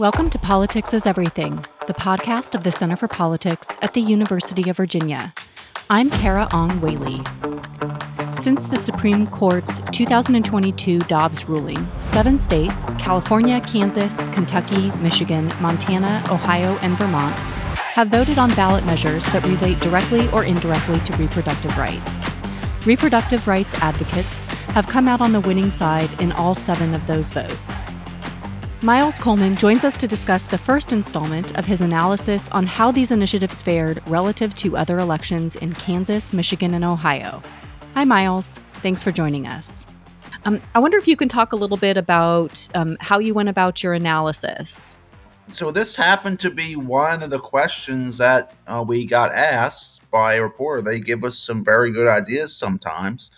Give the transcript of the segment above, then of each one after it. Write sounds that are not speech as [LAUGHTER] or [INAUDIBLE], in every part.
Welcome to Politics is Everything, the podcast of the Center for Politics at the University of Virginia. I'm Carah Ong Whaley. Since the Supreme Court's 2022 Dobbs ruling, seven states California, Kansas, Kentucky, Michigan, Montana, Ohio, and Vermont have voted on ballot measures that relate directly or indirectly to reproductive rights. Reproductive rights advocates have come out on the winning side in all seven of those votes. Miles Coleman joins us to discuss the first installment of his analysis on how these initiatives fared relative to other elections in Kansas, Michigan, and Ohio. Hi, Miles. Thanks for joining us. Um, I wonder if you can talk a little bit about um, how you went about your analysis. So, this happened to be one of the questions that uh, we got asked by a reporter. They give us some very good ideas sometimes.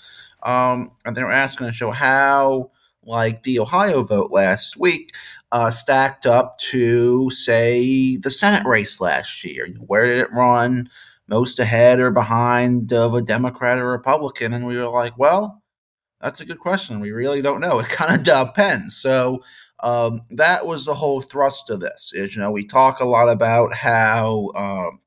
Um, and they're asking to show how like the Ohio vote last week, uh, stacked up to, say, the Senate race last year. Where did it run? Most ahead or behind of a Democrat or Republican? And we were like, well, that's a good question. We really don't know. [LAUGHS] It kind of depends. So um, that was the whole thrust of this. Is you know we talk a lot about how um,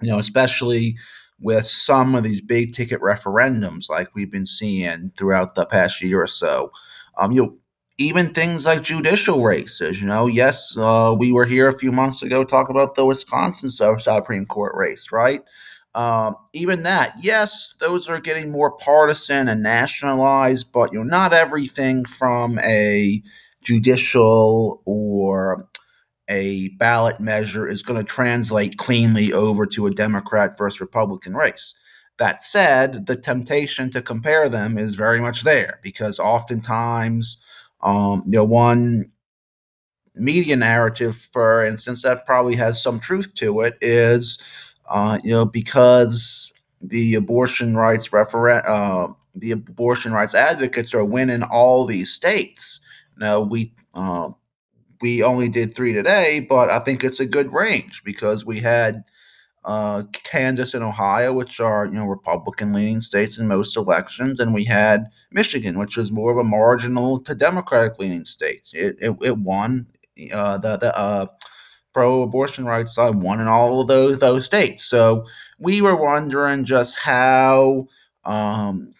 you know especially with some of these big ticket referendums like we've been seeing throughout the past year or so. Um, you know, even things like judicial races. You know, yes, uh, we were here a few months ago talking about the Wisconsin Supreme Court race, right? Um, even that, yes, those are getting more partisan and nationalized, but you know, not everything from a judicial or a ballot measure is going to translate cleanly over to a Democrat versus Republican race. That said, the temptation to compare them is very much there because oftentimes, um, you know, one media narrative, for instance, that probably has some truth to it is, uh, you know, because the abortion rights referendum, uh, the abortion rights advocates are winning all these states. Now we uh, we only did three today, but I think it's a good range because we had uh, Kansas and Ohio, which are you know Republican leaning states in most elections, and we had Michigan, which was more of a marginal to Democratic leaning states. It, it, it won uh, the the uh, pro abortion rights side won in all of those those states. So we were wondering just how. Um,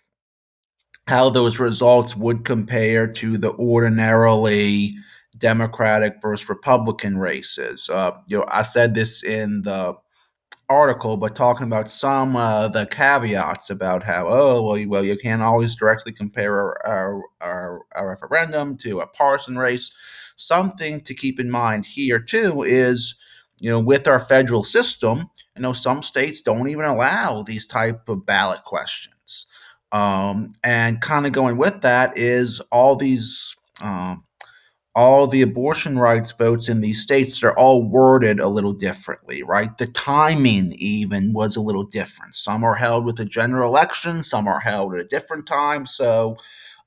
how those results would compare to the ordinarily Democratic versus Republican races. Uh, you know, I said this in the article, but talking about some uh, the caveats about how oh well you, well you can't always directly compare our, our, our referendum to a partisan race. Something to keep in mind here too is you know with our federal system, you know some states don't even allow these type of ballot questions, um, and kind of going with that is all these. Um, all the abortion rights votes in these states, they're all worded a little differently, right? The timing even was a little different. Some are held with a general election, some are held at a different time. So,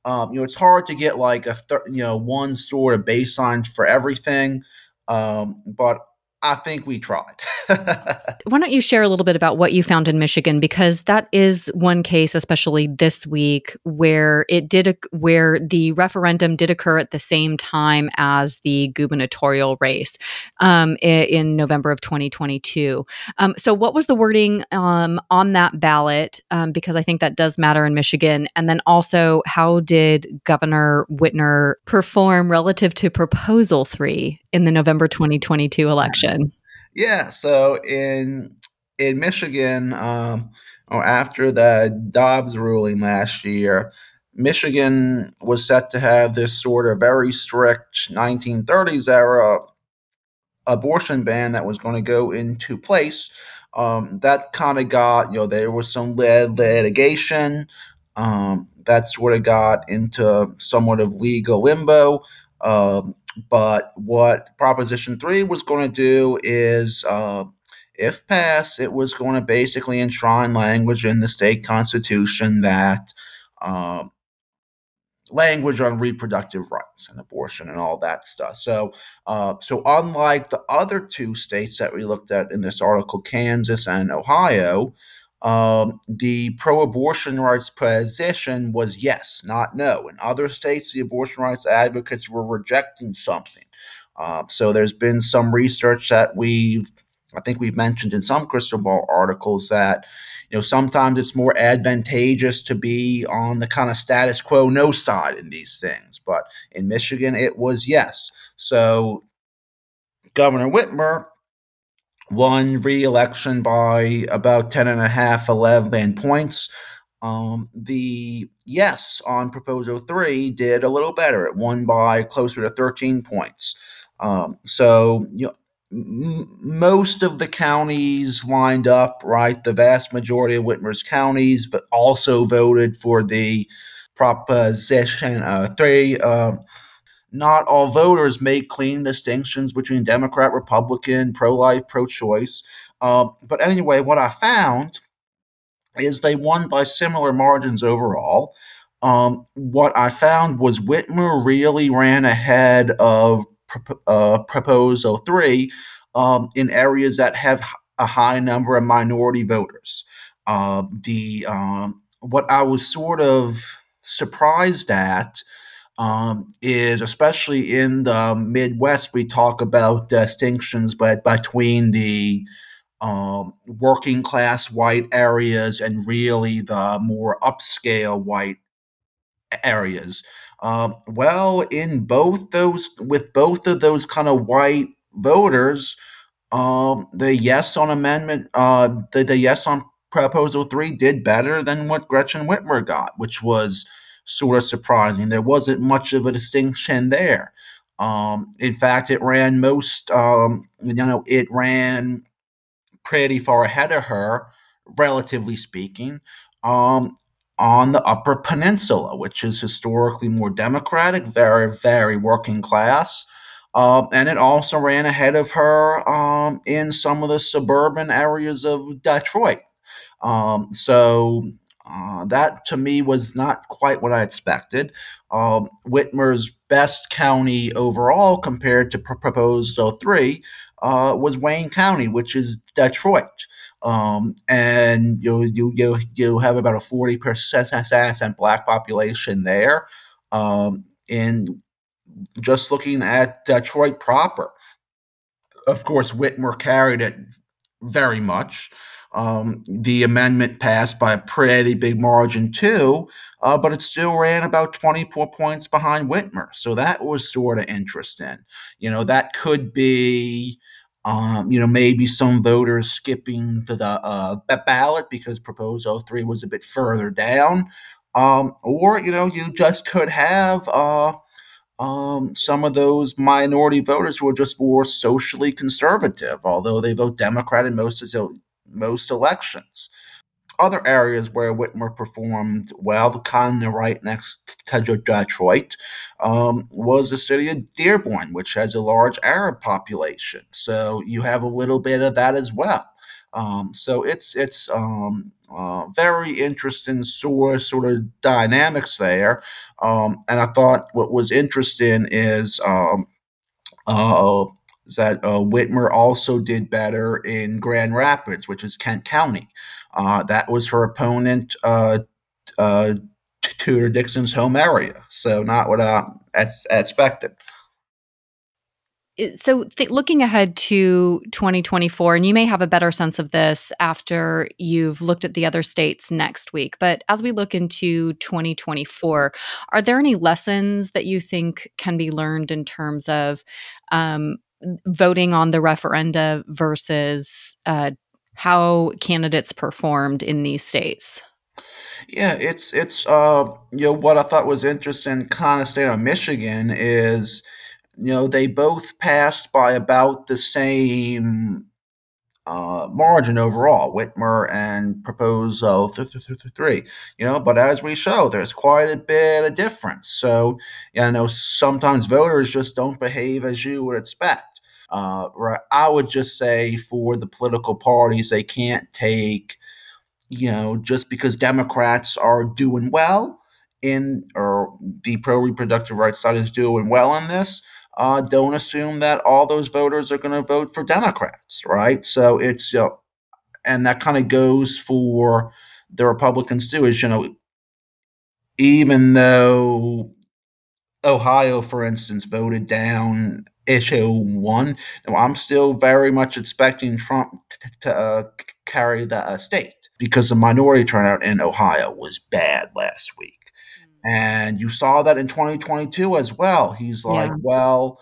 um, you know, it's hard to get like a th- you know one sort of baseline for everything. Um, but I think we tried. [LAUGHS] Why don't you share a little bit about what you found in Michigan because that is one case especially this week where it did where the referendum did occur at the same time as the gubernatorial race um, in November of 2022. Um, so what was the wording um, on that ballot um, because I think that does matter in Michigan and then also how did Governor Whitmer perform relative to proposal 3 in the November 2022 election? Yeah, so in in Michigan, um, or after the Dobbs ruling last year, Michigan was set to have this sort of very strict 1930s era abortion ban that was going to go into place. Um, that kind of got, you know, there was some lit- litigation. Um, that sort of got into somewhat of legal limbo. Um, but what Proposition 3 was going to do is, uh, if passed, it was going to basically enshrine language in the state constitution that uh, language on reproductive rights and abortion and all that stuff. So, uh, so unlike the other two states that we looked at in this article, Kansas and Ohio, um, the pro abortion rights position was yes, not no. In other states, the abortion rights advocates were rejecting something. Uh, so there's been some research that we've, I think we've mentioned in some crystal ball articles that, you know, sometimes it's more advantageous to be on the kind of status quo no side in these things. But in Michigan, it was yes. So Governor Whitmer won re-election by about 10 and a half 11 points. Um, the yes on proposal three did a little better. It won by closer to 13 points. Um, so you know, m- most of the counties lined up right? The vast majority of whitmer's counties but also voted for the proposition uh, three. Uh, not all voters make clean distinctions between Democrat, Republican, pro life, pro choice. Uh, but anyway, what I found is they won by similar margins overall. Um, what I found was Whitmer really ran ahead of uh, Proposal 3 um, in areas that have a high number of minority voters. Uh, the um, what I was sort of surprised at um, is especially in the Midwest, we talk about distinctions, but between the um, working class white areas and really the more upscale white areas. Um, well, in both those, with both of those kind of white voters, um, the yes on amendment, uh, the, the yes on proposal three did better than what Gretchen Whitmer got, which was sort of surprising. There wasn't much of a distinction there. Um, in fact, it ran most, um, you know, it ran pretty far ahead of her, relatively speaking, um, on the Upper Peninsula, which is historically more democratic, very, very working class. Uh, and it also ran ahead of her um, in some of the suburban areas of Detroit. Um, so uh, that to me was not quite what I expected. Um, Whitmer's best county overall compared to proposed 3 uh, was Wayne County, which is Detroit. Um, and you, you, you, you have about a 40% black population there. Um, and just looking at Detroit proper, of course, Whitmer carried it very much. Um, the amendment passed by a pretty big margin too, uh, but it still ran about 24 points behind Whitmer. So that was sort of interesting. You know, that could be, um, you know, maybe some voters skipping to the uh, ballot because Proposal 3 was a bit further down. Um, or, you know, you just could have. Uh, um, some of those minority voters who are just more socially conservative, although they vote Democrat in most of most elections. Other areas where Whitmer performed well, kind of right next to Detroit, um, was the city of Dearborn, which has a large Arab population. So you have a little bit of that as well. Um, so it's it's um, uh, very interesting sort sort of dynamics there. Um, and I thought what was interesting is um, uh, that uh, Whitmer also did better in Grand Rapids, which is Kent County. Uh, that was her opponent, uh, uh Tudor Dixon's home area. So not what I expected. So, th- looking ahead to 2024, and you may have a better sense of this after you've looked at the other states next week, but as we look into 2024, are there any lessons that you think can be learned in terms of um, voting on the referenda versus uh, how candidates performed in these states? Yeah, it's it's uh you know what I thought was interesting kind of state of Michigan is you know they both passed by about the same uh, margin overall, Whitmer and Proposal three. You know, but as we show, there's quite a bit of difference. So, you know, sometimes voters just don't behave as you would expect. Uh, right, I would just say for the political parties, they can't take, you know, just because Democrats are doing well in or the pro reproductive rights side is doing well in this. Uh, don't assume that all those voters are going to vote for Democrats, right? So it's, you know, and that kind of goes for the Republicans too. Is you know, even though Ohio, for instance, voted down issue one. Now, I'm still very much expecting Trump t- to uh, carry the uh, state because the minority turnout in Ohio was bad last week. And you saw that in 2022 as well. He's like, Yeah. well,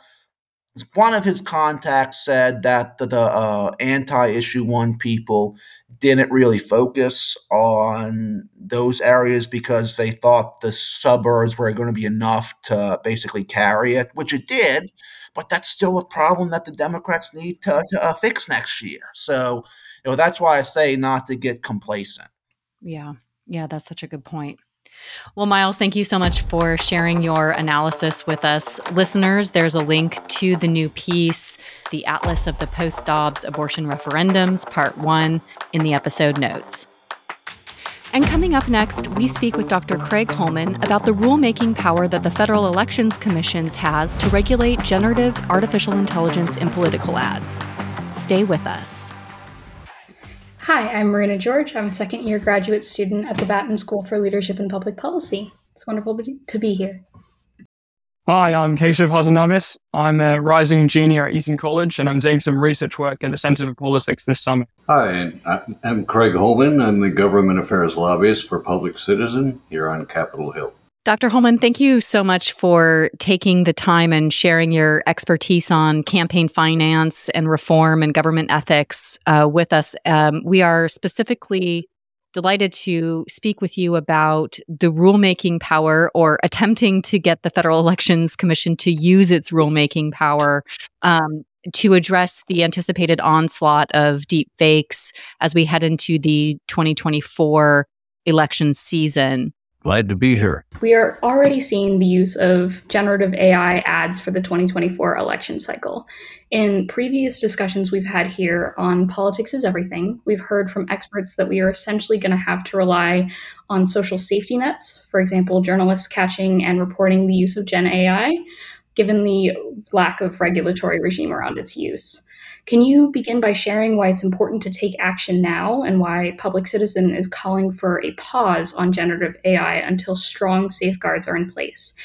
one of his contacts said that the, the uh, anti-issue one people didn't really focus on those areas because they thought the suburbs were going to be enough to basically carry it, which it did. But that's still a problem that the Democrats need to, to uh, fix next year. So, you know, that's why I say not to get complacent. Yeah. Yeah, that's such a good point. Well, Miles, thank you so much for sharing your analysis with us. Listeners, there's a link to the new piece, The Atlas of the Post Dobbs Abortion Referendums, Part 1, in the episode notes. And coming up next, we speak with Dr. Craig Holman about the rulemaking power that the Federal Elections Commission has to regulate generative artificial intelligence in political ads. Stay with us. Hi, I'm Marina George. I'm a second year graduate student at the Batten School for Leadership and Public Policy. It's wonderful to be here. Hi, I'm Keshav Hajarnavis. I'm a rising junior at Eton College and I'm doing some research work at the Center for Politics this summer. Hi, I'm Craig Holman. I'm the Government Affairs Lobbyist for Public Citizen here on Capitol Hill. Dr. Holman, thank you so much for taking the time and sharing your expertise on campaign finance and reform and government ethics uh, with us. Um, we are specifically delighted to speak with you about the rulemaking power or attempting to get the Federal Elections Commission to use its rulemaking power um, to address the anticipated onslaught of deep fakes as we head into the 2024 election season. Glad to be here. We are already seeing the use of generative AI ads for the 2024 election cycle. In previous discussions we've had here on Politics is Everything, we've heard from experts that we are essentially going to have to rely on social safety nets, for example, journalists catching and reporting the use of Gen AI, given the lack of regulatory regime around its use. Can you begin by sharing why it's important to take action now and why Public Citizen is calling for a pause on generative AI until strong safeguards are in place?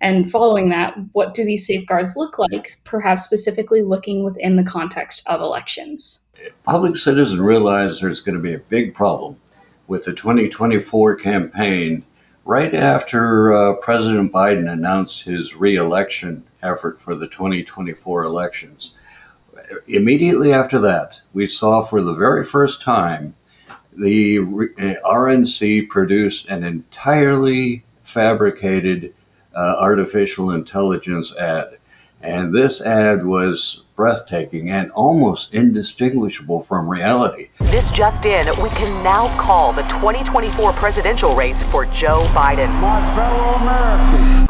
And following that, what do these safeguards look like, perhaps specifically looking within the context of elections? Public Citizen realized there's going to be a big problem with the 2024 campaign right after uh, President Biden announced his reelection effort for the 2024 elections immediately after that, we saw for the very first time the RNC produced an entirely fabricated uh, artificial intelligence ad. And this ad was breathtaking and almost indistinguishable from reality. This just in, we can now call the 2024 presidential race for Joe Biden. My fellow Americans.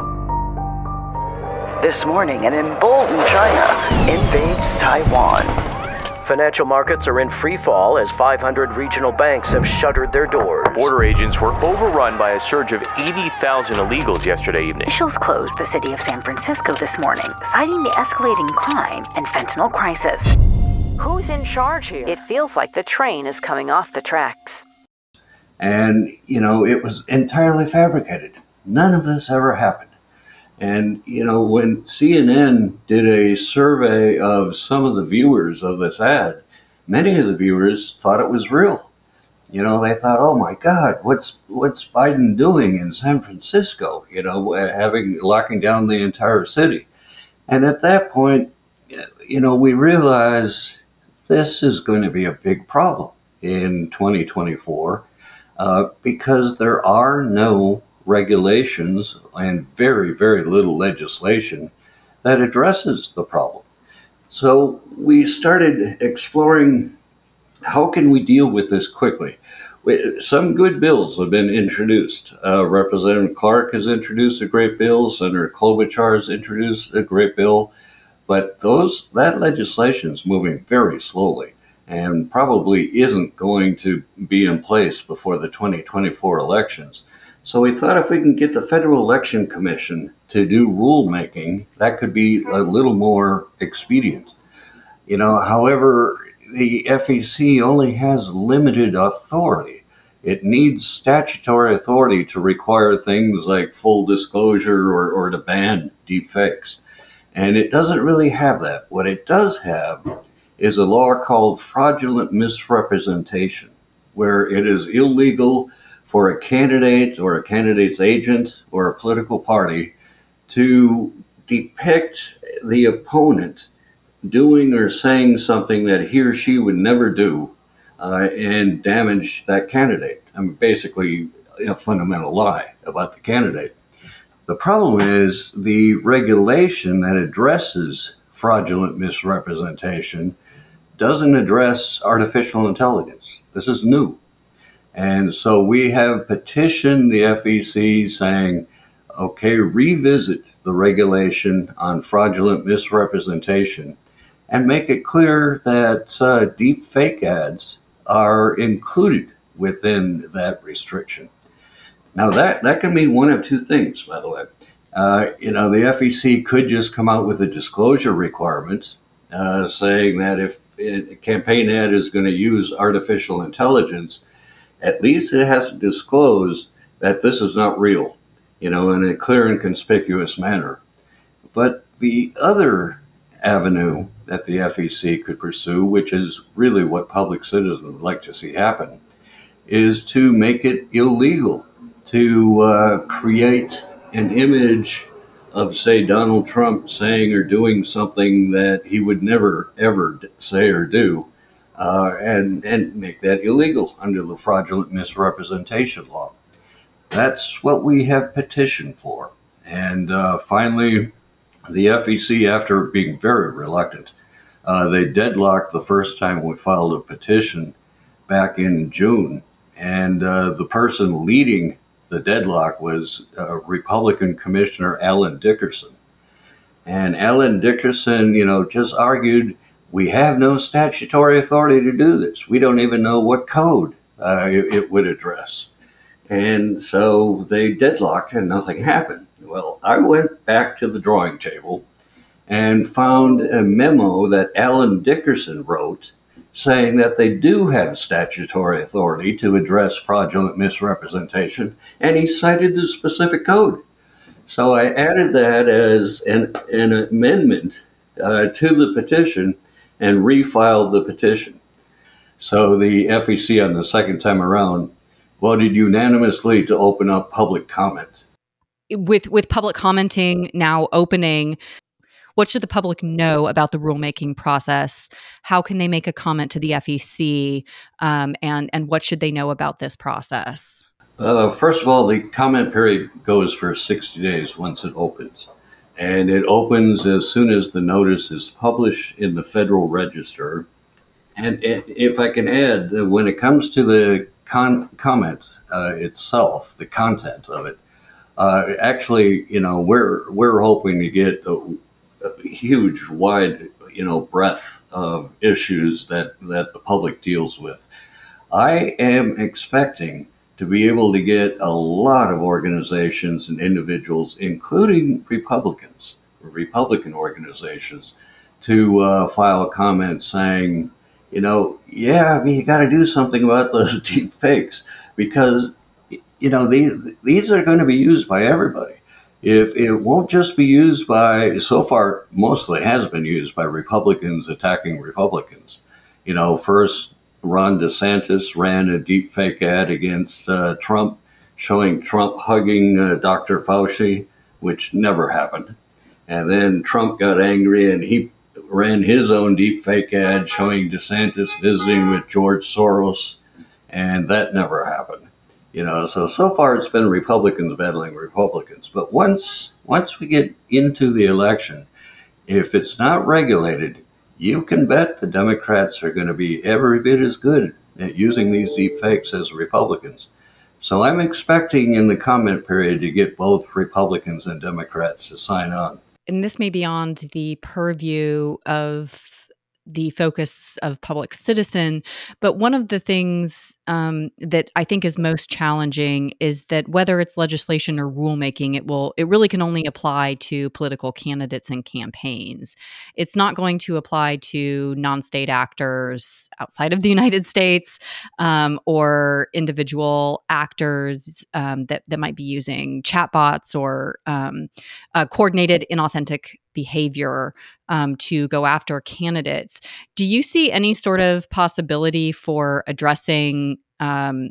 This morning, an emboldened China invades Taiwan. Financial markets are in free fall as 500 regional banks have shuttered their doors. Border agents were overrun by a surge of 80,000 illegals yesterday evening. Officials closed the city of San Francisco this morning, citing the escalating crime and fentanyl crisis. Who's in charge here? It feels like the train is coming off the tracks. And, you know, it was entirely fabricated. None of this ever happened. And, you know, when CNN did a survey of some of the viewers of this ad, many of the viewers thought it was real. You know, they thought, "Oh my God, what's what's Biden doing in San Francisco? You know, having locking down the entire city." And at that point, you know, we realize this is going to be a big problem in 2024 uh, because there are no regulations and very, very little legislation that addresses the problem. So we started exploring how can we deal with this quickly. Some good bills have been introduced. Uh, Representative Clarke has introduced a great bill. Senator Klobuchar has introduced a great bill, but those that legislation is moving very slowly and probably isn't going to be in place before the 2024 elections. So we thought if we can get the Federal Election Commission to do rulemaking, that could be a mm-hmm. little more expedient. You know, however, the FEC only has limited authority. It needs statutory authority to require things like full disclosure or, or to ban deepfakes. And it doesn't really have that. What it does have is a law called fraudulent misrepresentation, where it is illegal for a candidate or a candidate's agent or a political party to depict the opponent doing or saying something that he or she would never do uh, and damage that candidate. I mean, basically, a fundamental lie about the candidate. The problem is the regulation that addresses fraudulent misrepresentation doesn't address artificial intelligence. This is new. And so we have petitioned the FEC saying, okay, revisit the regulation on fraudulent misrepresentation and make it clear that uh, deep fake ads are included within that restriction. Now, that, that can mean one of two things, by the way. Uh, you know, the FEC could just come out with a disclosure requirement uh, saying that if a campaign ad is going to use artificial intelligence, at least it has to disclose that this is not real, you know, in a clear and conspicuous manner. But the other avenue that the FEC could pursue, which is really what public citizens would like to see happen, is to make it illegal to uh, create an image of, say, Donald Trump saying or doing something that he would never, ever say or do, uh, and, and make that illegal under the fraudulent misrepresentation law. That's what we have petitioned for. And uh, finally, the FEC, after being very reluctant, uh, they deadlocked the first time we filed a petition back in June. And uh, the person leading the deadlock was uh, Republican Commissioner Allen Dickerson. And Allen Dickerson, you know, just argued we have no statutory authority to do this. We don't even know what code uh, it, it would address. And so they deadlocked and nothing happened. Well, I went back to the drawing table and found a memo that Allen Dickerson wrote saying that they do have statutory authority to address fraudulent misrepresentation, and he cited the specific code. So I added that as an, an amendment uh, to the petition and refiled the petition. So the FEC on the second time around voted unanimously to open up public comment. With with public commenting now opening, what should the public know about the rulemaking process? How can they make a comment to the FEC, um, and and what should they know about this process? Uh, first of all, the comment period goes for 60 days once it opens. And it opens as soon as the notice is published in the Federal Register. And if I can add, when it comes to the con- comment uh, itself, the content of it, uh, actually, you know, we're we're hoping to get a, a, huge, wide, you know, breadth of issues that that the public deals with. I am expecting to be able to get a lot of organizations and individuals, including Republicans, Republican organizations, to uh, file a comment saying, you know, yeah, you got to do something about those [LAUGHS] deep fakes because, you know, these, these are going to be used by everybody. If it won't just be used by, so far, mostly has been used by Republicans attacking Republicans. You know, first Ron DeSantis ran a deep fake ad against uh, Trump, showing Trump hugging uh, Dr. Fauci, which never happened. And then Trump got angry and he ran his own deep fake ad showing DeSantis visiting with George Soros, and that never happened. You know, so so far it's been Republicans battling Republicans. But once once we get into the election, if it's not regulated, you can bet the Democrats are going to be every bit as good at using these deep fakes as Republicans. So I'm expecting in the comment period to get both Republicans and Democrats to sign on. And this may be beyond the purview of the focus of Public Citizen. But one of the things um, that I think is most challenging is that whether it's legislation or rulemaking, it will it really can only apply to political candidates and campaigns. It's not going to apply to non-state actors outside of the United States um, or individual actors um, that that might be using chatbots or um, uh, coordinated inauthentic behavior um, to go after candidates. Do you see any sort of possibility for addressing um,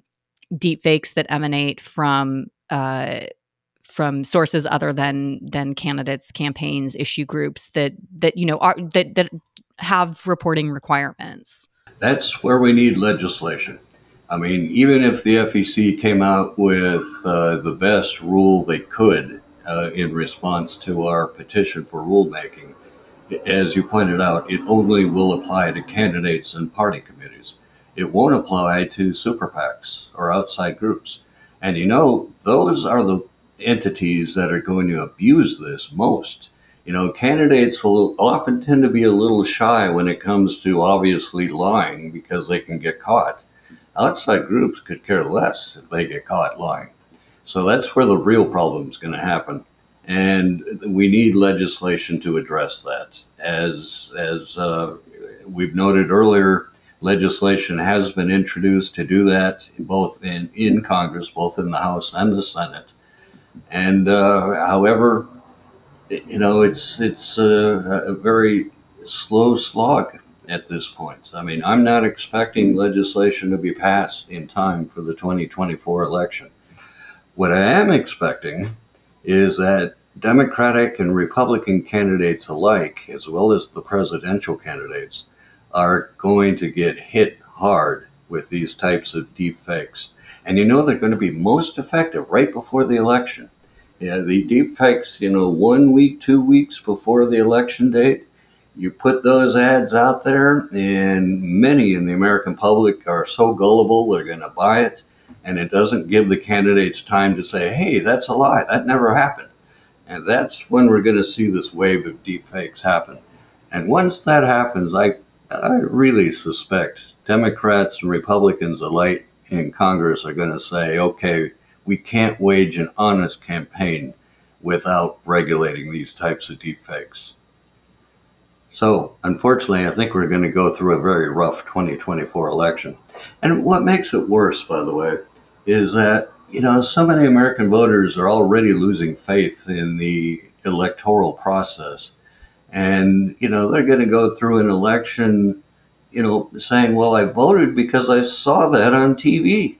deepfakes that emanate from uh, from sources other than than candidates, campaigns, issue groups that that you know are that that have reporting requirements? That's where we need legislation. I mean, even if the FEC came out with uh, the best rule they could uh, in response to our petition for rulemaking, as you pointed out, it only will apply to candidates and party committees. It won't apply to super PACs or outside groups. And you know, those are the entities that are going to abuse this most. You know, candidates will often tend to be a little shy when it comes to obviously lying because they can get caught. Outside groups could care less if they get caught lying. So that's where the real problem is going to happen and we need legislation to address that. As as uh, we've noted earlier, legislation has been introduced to do that, both in in Congress, both in the House and the Senate. And uh, however, you know, it's it's a, a very slow slog at this point. I mean, I'm not expecting legislation to be passed in time for the 2024 election. What I am expecting is that Democratic and Republican candidates alike, as well as the presidential candidates, are going to get hit hard with these types of deep fakes. And you know they're going to be most effective right before the election. Yeah, the deep fakes, you know, one week, two weeks before the election date, you put those ads out there, and many in the American public are so gullible they're going to buy it. And it doesn't give the candidates time to say, hey, that's a lie. That never happened. And that's when we're going to see this wave of deepfakes happen. And once that happens, I, I really suspect Democrats and Republicans alike in Congress are going to say, okay, we can't wage an honest campaign without regulating these types of deepfakes. So, unfortunately, I think we're going to go through a very rough 2024 election. And what makes it worse, by the way, is that you know, so many American voters are already losing faith in the electoral process. And, you know, they're going to go through an election, you know, saying, well, I voted because I saw that on TV.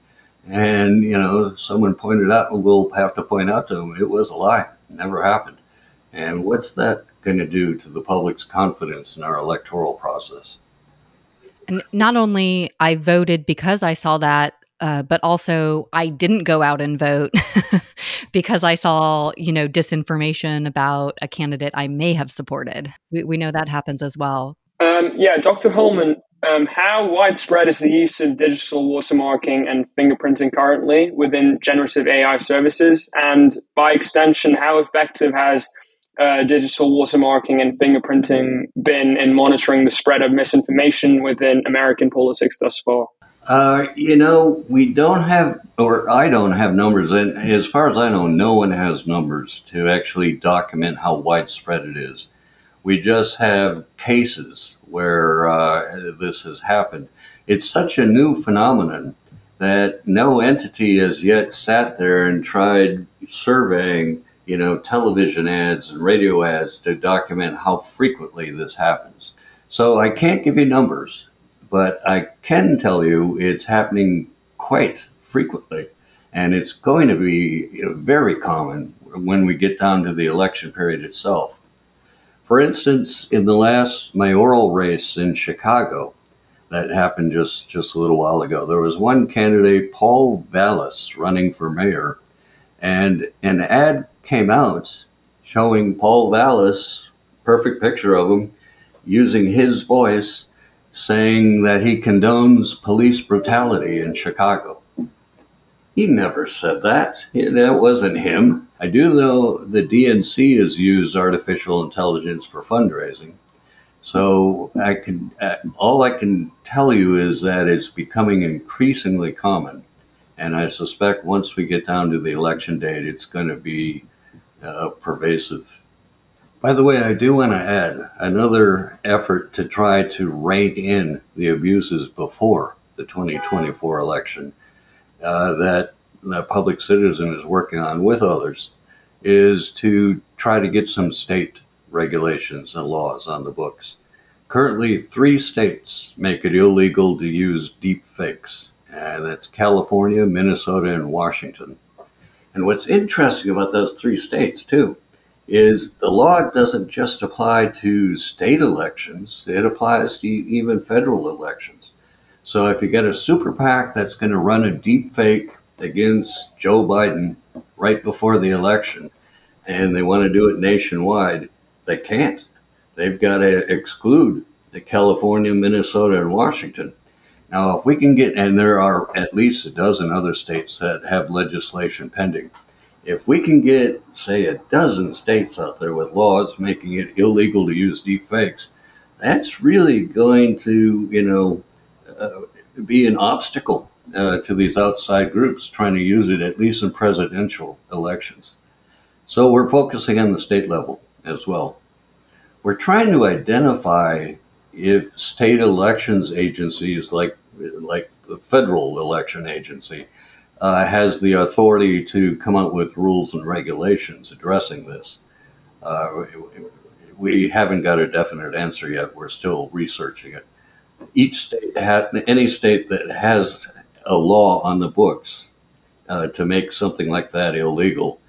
And, you know, someone pointed out, we'll have to point out to them, it was a lie. It never happened. And what's that going to do to the public's confidence in our electoral process? And not only I voted because I saw that uh, but also I didn't go out and vote [LAUGHS] because I saw, you know, disinformation about a candidate I may have supported. We, we know that happens as well. Um, yeah, Dr. Holman, um, how widespread is the use of digital watermarking and fingerprinting currently within generative AI services? And by extension, how effective has uh, digital watermarking and fingerprinting been in monitoring the spread of misinformation within American politics thus far? Uh, you know, we don't have, or I don't have numbers, and as far as I know, no one has numbers to actually document how widespread it is. We just have cases where uh, this has happened. It's such a new phenomenon that no entity has yet sat there and tried surveying, you know, television ads and radio ads to document how frequently this happens. So I can't give you numbers but I can tell you it's happening quite frequently. And it's going to be very common when we get down to the election period itself. For instance, in the last mayoral race in Chicago, that happened just, just a little while ago, there was one candidate, Paul Vallas, running for mayor, and an ad came out showing Paul Vallas, perfect picture of him, using his voice saying that he condones police brutality in Chicago. He never said that. That wasn't him. I do know the DNC has used artificial intelligence for fundraising. So I can uh, all I can tell you is that it's becoming increasingly common, and I suspect once we get down to the election date, it's going to be uh, pervasive. By the way, I do want to add another effort to try to rein in the abuses before the 2024 election uh, that the public citizen is working on with others is to try to get some state regulations and laws on the books. Currently, three states make it illegal to use deep fakes, and that's California, Minnesota, and Washington. And what's interesting about those three states, too, is the law doesn't just apply to state elections, it applies to even federal elections. So if you get a super PAC that's going to run a deep fake against Joe Biden right before the election and they want to do it nationwide, they can't. They've got to exclude the California, Minnesota, and Washington. Now, if we can get, and there are at least a dozen other states that have legislation pending if we can get, say, a dozen states out there with laws making it illegal to use deep fakes, that's really going to, you know, uh, be an obstacle uh, to these outside groups trying to use it, at least in presidential elections. So we're focusing on the state level as well. We're trying to identify if state elections agencies like like the federal election agency uh, has the authority to come up with rules and regulations addressing this. Uh, we haven't got a definite answer yet. We're still researching it. Each state, ha- any state that has a law on the books uh, to make something like that illegal,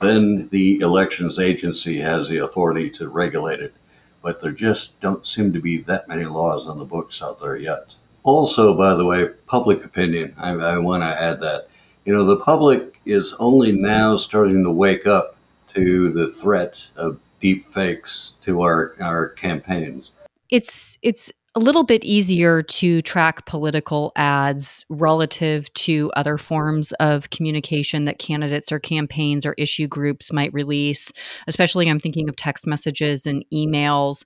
then the elections agency has the authority to regulate it. But there just don't seem to be that many laws on the books out there yet. Also, by the way, public opinion. I, I want to add that. You know, the public is only now starting to wake up to the threat of deep fakes to our, our campaigns. It's it's a little bit easier to track political ads relative to other forms of communication that candidates or campaigns or issue groups might release. Especially, I'm thinking of text messages and emails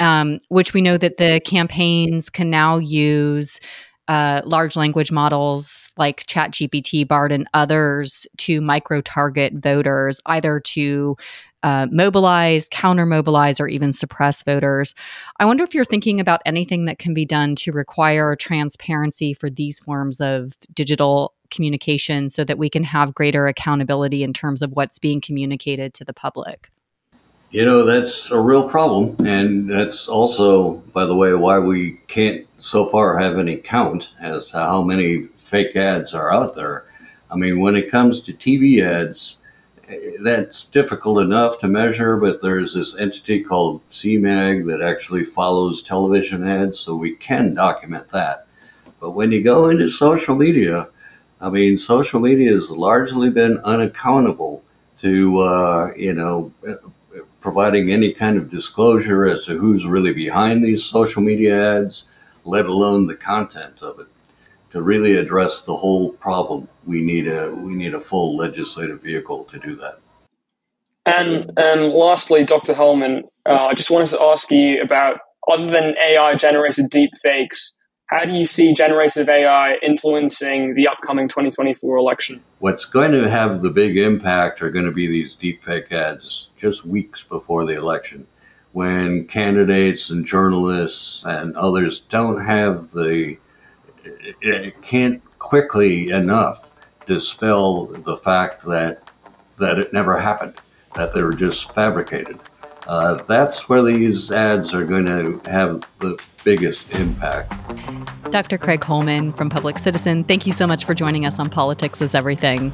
um, which we know that the campaigns can now use uh, large language models like ChatGPT, BARD, and others to micro target voters, either to uh, mobilize, counter mobilize, or even suppress voters. I wonder if you're thinking about anything that can be done to require transparency for these forms of digital communication so that we can have greater accountability in terms of what's being communicated to the public. You know, that's a real problem. And that's also, by the way, why we can't so far have any count as to how many fake ads are out there. I mean, when it comes to TV ads, that's difficult enough to measure, but there's this entity called CMAG that actually follows television ads, so we can document that. But when you go into social media, I mean, social media has largely been unaccountable to, uh, you know, providing any kind of disclosure as to who's really behind these social media ads, let alone the content of it. To really address the whole problem, we need a we need a full legislative vehicle to do that. And and lastly, Dr. Holman, uh, I just wanted to ask you about other than AI generated deep fakes, how do you see generative AI influencing the upcoming 2024 election? What's going to have the big impact are going to be these deepfake ads just weeks before the election when candidates and journalists and others don't have the, can't quickly enough dispel the fact that, that it never happened, that they were just fabricated. Uh, that's where these ads are going to have the biggest impact. Dr. Craig Holman from Public Citizen, thank you so much for joining us on Politics is Everything.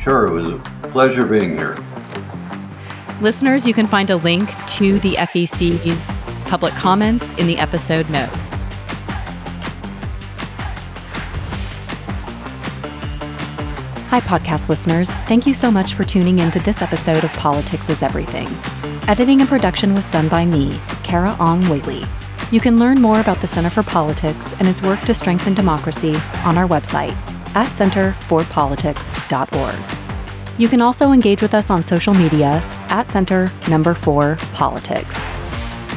Sure, it was a pleasure being here. Listeners, you can find a link to the FEC's public comments in the episode notes. Hi, podcast listeners. Thank you so much for tuning in to this episode of Politics is Everything. Editing and production was done by me, Carah Ong Whaley. You can learn more about the Center for Politics and its work to strengthen democracy on our website at centerforpolitics.org. You can also engage with us on social media at center number four politics.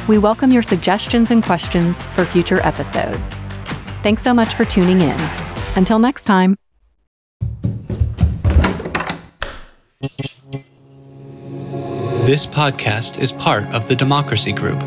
We welcome your suggestions and questions for future episode. Thanks so much for tuning in. Until next time. This podcast is part of the Democracy Group.